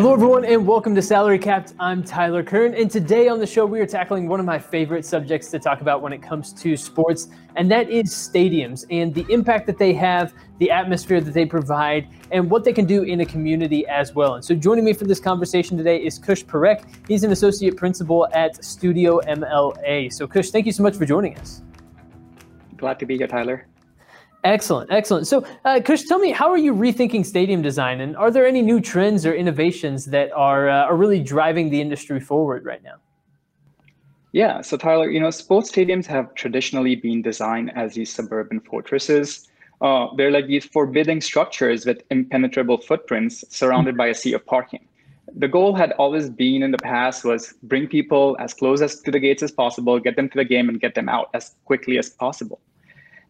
Hello, everyone, and welcome to Salary Capped. I'm Tyler Kern, and today on the show, we are tackling one of my favorite subjects to talk about when it comes to sports, and that is stadiums and the impact that they have, the atmosphere that they provide, and what they can do in a community as well. And so, joining me for this conversation today is Kush Parekh. He's an associate principal at Studio MLA. So, Kush, thank you so much for joining us. Glad to be here, Tyler. Excellent, excellent. So, uh, Kush, tell me, how are you rethinking stadium design, and are there any new trends or innovations that are uh, are really driving the industry forward right now? Yeah, so Tyler, you know, sports stadiums have traditionally been designed as these suburban fortresses. Uh, they're like these forbidding structures with impenetrable footprints surrounded by a sea of parking. The goal had always been in the past was bring people as close as to the gates as possible, get them to the game, and get them out as quickly as possible.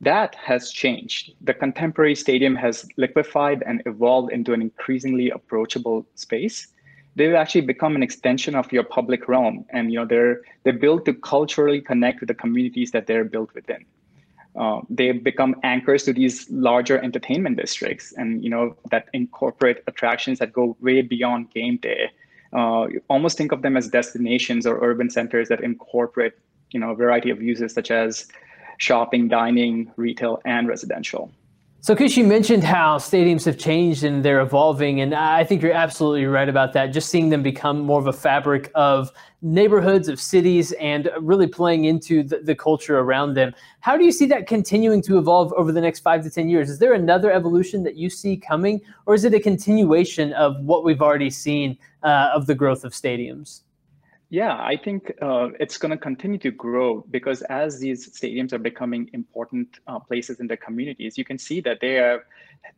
That has changed. The contemporary stadium has liquefied and evolved into an increasingly approachable space. They've actually become an extension of your public realm, and you know they're they're built to culturally connect with the communities that they're built within. Uh, they've become anchors to these larger entertainment districts, and you know that incorporate attractions that go way beyond game day. Uh, almost think of them as destinations or urban centers that incorporate you know a variety of uses such as shopping, dining, retail, and residential. So, Kush, you mentioned how stadiums have changed and they're evolving, and I think you're absolutely right about that. Just seeing them become more of a fabric of neighborhoods, of cities, and really playing into the, the, culture around them. How do you see that continuing to evolve over the next five to 10 years? Is there another evolution that you see coming, or is it a continuation of what we've already seen uh, of the growth of stadiums? Yeah, I think uh, it's going to continue to grow because as these stadiums are becoming important uh, places in the communities, you can see that they have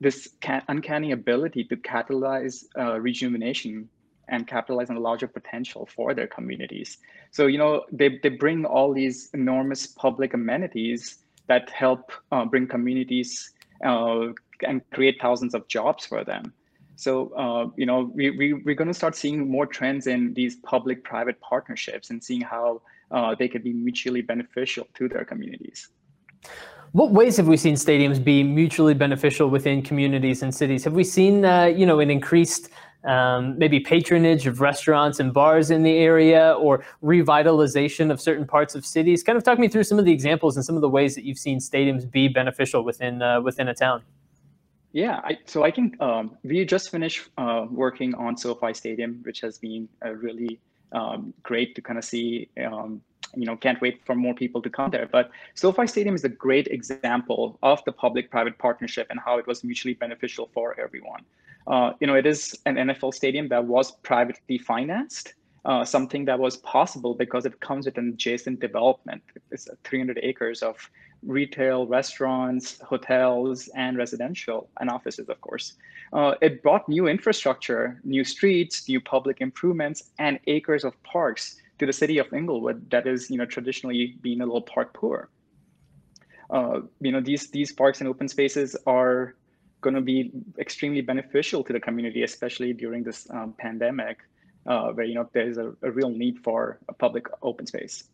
this uncanny ability to catalyze uh, rejuvenation and capitalize on the larger potential for their communities. So, you know, they, they bring all these enormous public amenities that help uh, bring communities uh, and create thousands of jobs for them. So, uh, you know, we, we, we're going to start seeing more trends in these public-private partnerships and seeing how uh, they could be mutually beneficial to their communities. What ways have we seen stadiums be mutually beneficial within communities and cities? Have we seen, uh, you know, an increased um, maybe patronage of restaurants and bars in the area or revitalization of certain parts of cities? Kind of talk me through some of the examples and some of the ways that you've seen stadiums be beneficial within uh, within a town. Yeah, I, so I think um, we just finished uh, working on SoFi Stadium, which has been a really um, great to kind of see. Um, you know, can't wait for more people to come there. But SoFi Stadium is a great example of the public-private partnership and how it was mutually beneficial for everyone. Uh, you know, it is an NFL stadium that was privately financed, uh, something that was possible because it comes with an adjacent development. It's 300 acres of retail, restaurants, hotels, and residential and offices, of course. Uh, it brought new infrastructure, new streets, new public improvements, and acres of parks to the city of Inglewood that is, you know, traditionally being a little park poor. Uh, you know, these these parks and open spaces are going to be extremely beneficial to the community, especially during this um, pandemic, uh, where you know there is a, a real need for a public open space.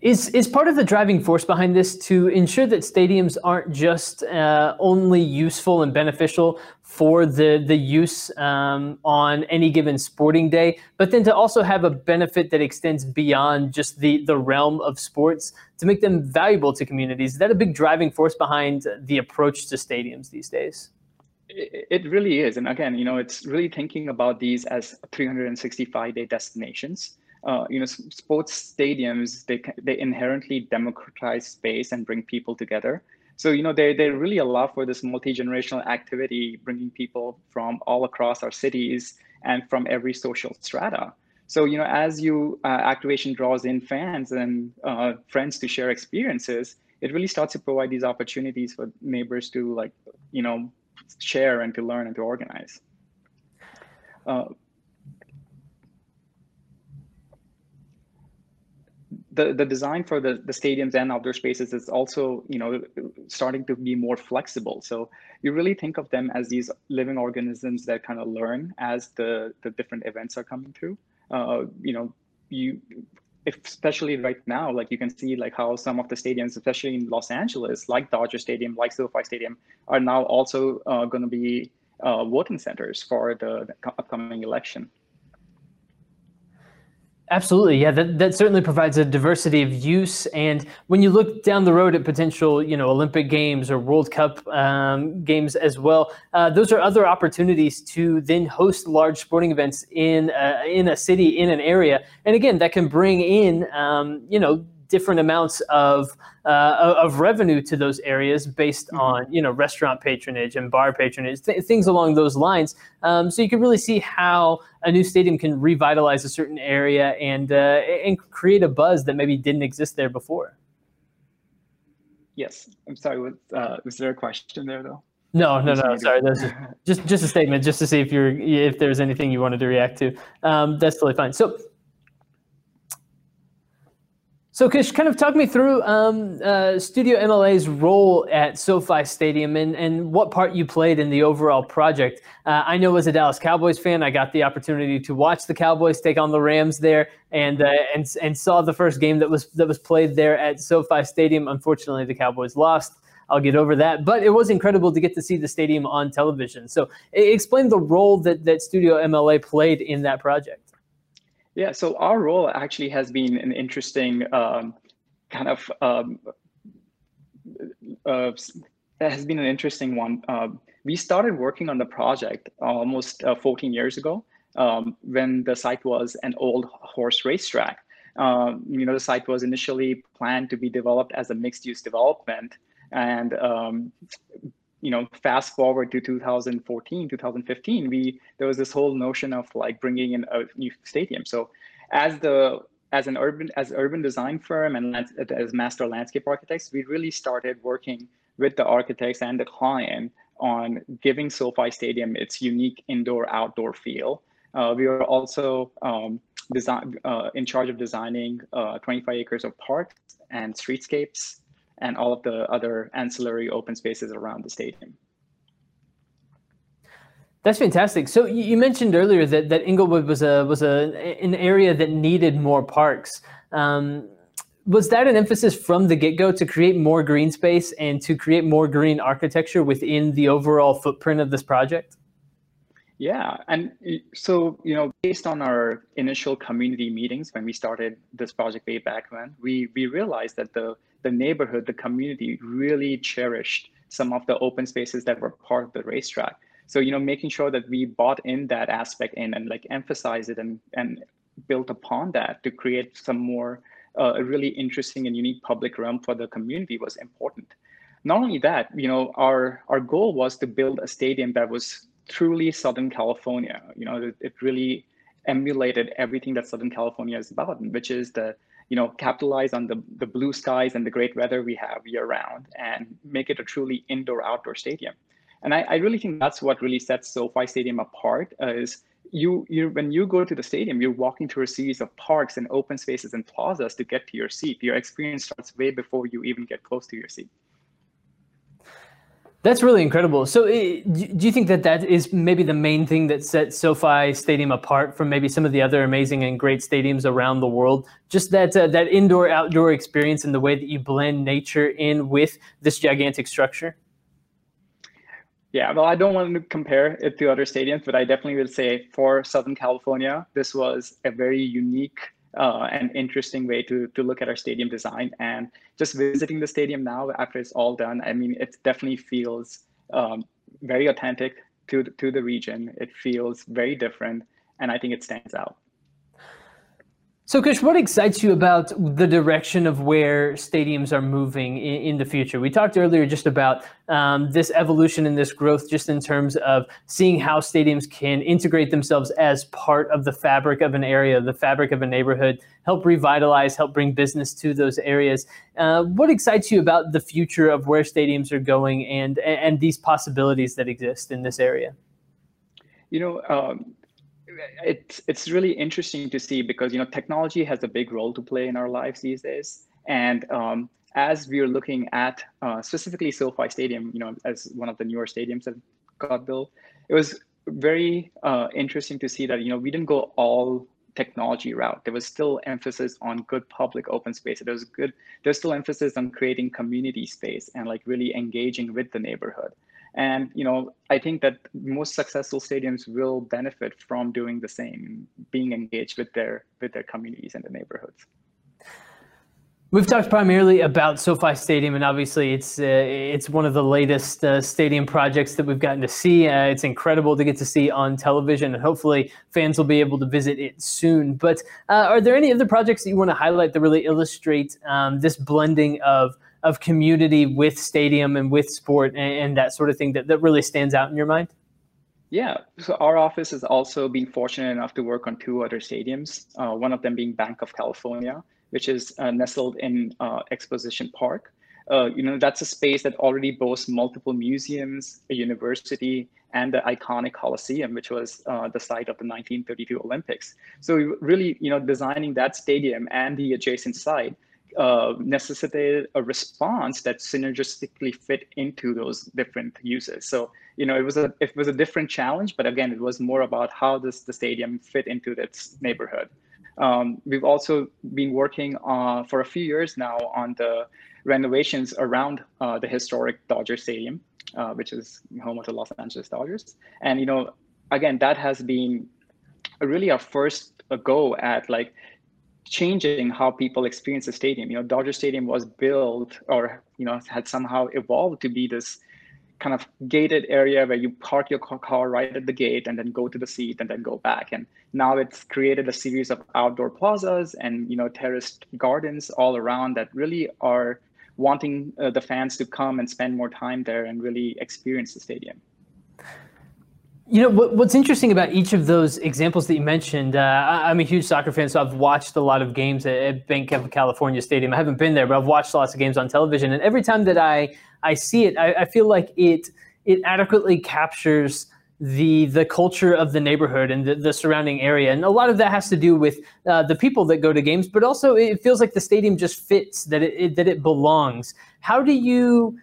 Is is part of the driving force behind this to ensure that stadiums aren't just uh, only useful and beneficial for the the use um, on any given sporting day, but then to also have a benefit that extends beyond just the the realm of sports to make them valuable to communities? Is that a big driving force behind the approach to stadiums these days? It really is, and again, you know, it's really thinking about these as 365 day destinations uh, you know, sports stadiums, they, they inherently democratize space and bring people together. So, you know, they, they really allow for this multi-generational activity, bringing people from all across our cities and from every social strata. So, you know, as you uh, activation draws in fans and uh, friends to share experiences, it really starts to provide these opportunities for neighbors to like, you know, share and to learn and to organize. Uh, the, the design for the, the stadiums and outdoor spaces is also you know starting to be more flexible so you really think of them as these living organisms that kind of learn as the the different events are coming through uh, you know you especially right now like you can see like how some of the stadiums especially in los angeles like dodger stadium like sofi stadium are now also uh, going to be uh, voting centers for the, the upcoming election. Absolutely, yeah. That that certainly provides a diversity of use. And when you look down the road at potential, you know, Olympic Games or World Cup um, games as well, uh, those are other opportunities to then host large sporting events in uh, in a city in an area. And again, that can bring in, um, you know, different amounts of uh, of revenue to those areas based mm-hmm. on you know restaurant patronage and bar patronage, th- things along those lines. Um, so you can really see how a new stadium can revitalize a certain area and uh, and create a buzz that maybe didn't exist there before. Yes, I'm sorry. Was, uh, was there a question there though? No, no, no. Sorry, that's just just a statement, just to see if you're if there's anything you wanted to react to. Um, that's totally fine. So so, Kush, kind of talk me through um, uh, Studio MLA's role at SoFi Stadium and, and what part you played in the overall project. Uh, I know as a Dallas Cowboys fan, I got the opportunity to watch the Cowboys take on the Rams there, and uh, and and saw the first game that was that was played there at SoFi Stadium. Unfortunately, the Cowboys lost. I'll get over that, but it was incredible to get to see the stadium on television. So, explain the role that that Studio MLA played in that project. Yeah, so our role actually has been an interesting um, kind of um, uh, has been an interesting one. Uh, we started working on the project almost uh, 14 years ago um, when the site was an old horse racetrack. Um, you know, the site was initially planned to be developed as a mixed-use development, and um, you know, fast forward to 2014, 2015, we there was this whole notion of like bringing in a new stadium. So as the as an urban as urban design firm and as master landscape architects, we really started working with the architects and the client on giving SoFi Stadium its unique indoor-outdoor feel. Uh, we were also um, design, uh, in charge of designing uh, 25 acres of parks and streetscapes and all of the other ancillary open spaces around the stadium. That's fantastic. So you mentioned earlier that, that Inglewood was a was a an area that needed more parks. Um, was that an emphasis from the get go to create more green space and to create more green architecture within the overall footprint of this project? Yeah, and so you know, based on our initial community meetings when we started this project way back when, we we realized that the the neighborhood, the community really cherished some of the open spaces that were part of the racetrack. So, you know, making sure that we bought in that aspect in and like emphasize it and, and built upon that to create some more uh, really interesting and unique public realm for the community was important. Not only that, you know, our our goal was to build a stadium that was truly Southern California. You know, it, it really emulated everything that Southern California is about, which is the you know, capitalize on the, the blue skies and the great weather we have year round and make it a truly indoor outdoor stadium. And I, I really think that's what really sets SoFi Stadium apart is you, you when you go to the stadium, you're walking through a series of parks and open spaces and plazas to get to your seat. Your experience starts way before you even get close to your seat. That's really incredible. So, eh, do you think that that is maybe the main thing that sets SoFi Stadium apart from maybe some of the other amazing and great stadiums around the world? Just that uh, that indoor outdoor experience and the way that you blend nature in with this gigantic structure. Yeah, well, I don't want to compare it to other stadiums, but I definitely would say for Southern California, this was a very unique uh, and interesting way to to look at our stadium design. And just visiting the stadium now after it's all done, I mean, it definitely feels um, very authentic to to the region. It feels very different, and I think it stands out. So, Kush, what excites you about the direction of where stadiums are moving in, in the future? We talked earlier just about um, this evolution and this growth, just in terms of seeing how stadiums can integrate themselves as part of the fabric of an area, the fabric of a neighborhood, help revitalize, help bring business to those areas. Uh, what excites you about the future of where stadiums are going and and these possibilities that exist in this area? You know, um, it's it's really interesting to see because you know technology has a big role to play in our lives these days, and um, as we are looking at uh, specifically SoFi Stadium, you know, as one of the newer stadiums that got built, it was very uh, interesting to see that you know we didn't go all technology route. There was still emphasis on good public open space. There was good. There's still emphasis on creating community space and like really engaging with the neighborhood. And you know, I think that most successful stadiums will benefit from doing the same, being engaged with their with their communities and the neighborhoods. We've talked primarily about SoFi Stadium, and obviously it's uh, it's one of the latest uh, stadium projects that we've gotten to see. Uh, it's incredible to get to see on television, and hopefully fans will be able to visit it soon. But uh, are there any other projects that you want to highlight that really illustrate um, this blending of of community with stadium and with sport and, and that sort of thing that, that really stands out in your mind? Yeah, so our office has also been fortunate enough to work on two other stadiums. Uh, one of them being Banc of California which is uh, nestled in uh, Exposition Park. Uh, you know, that's a space that already boasts multiple museums, a university, and the iconic Coliseum, which was uh, the site of the 1932 Olympics. So really, you know, designing that stadium and the adjacent site uh, necessitated a response that synergistically fit into those different uses. So you know, it was a it was a different challenge, but again, it was more about how does the stadium fit into its neighborhood. Um, we've also been working uh, for a few years now on the renovations around uh, the historic Dodger Stadium, uh, which is home of the Los Angeles Dodgers. And you know, again, that has been really our first go at like changing how people experience the stadium. You know, Dodger Stadium was built or you know had somehow evolved to be this kind of gated area where you park your car right at the gate and then go to the seat and then go back. And now it's created a series of outdoor plazas and you know terraced gardens all around that really are wanting uh, the fans to come and spend more time there and really experience the stadium. You know what, what's interesting about each of those examples that you mentioned. Uh, I, am a huge soccer fan, so I've watched a lot of games at, at Banc of California Stadium. I haven't been there, but I've watched lots of games on television, and every time that I I see it, I, I feel like it it adequately captures the the culture of the neighborhood and the, the surrounding area and a lot of that has to do with uh, the people that go to games but also it feels like the stadium just fits that it, it, that it belongs how do you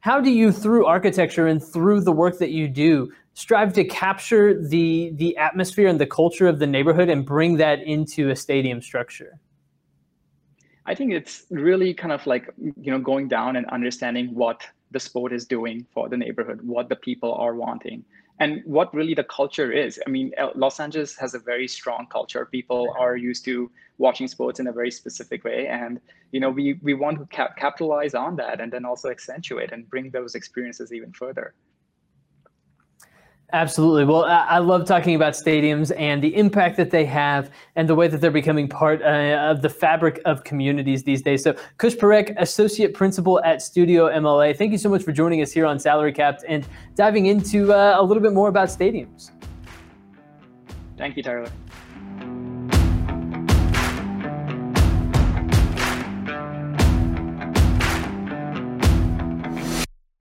how do you through architecture and through the work that you do strive to capture the the atmosphere and the culture of the neighborhood and bring that into a stadium structure I think it's really kind of like, you know, going down and understanding what the sport is doing for the neighborhood, what the people are wanting, and what really the culture is. I mean, Los Angeles has a very strong culture. People are used to watching sports in a very specific way, and you know, we we want to cap- capitalize on that and then also accentuate and bring those experiences even further. Absolutely. Well, I love talking about stadiums and the impact that they have and the way that they're becoming part uh, of the fabric of communities these days. So, Kush Parekh, Associate Principal at Studio MLA, thank you so much for joining us here on Salary Capped and diving into uh, a little bit more about stadiums. Thank you, Tyler.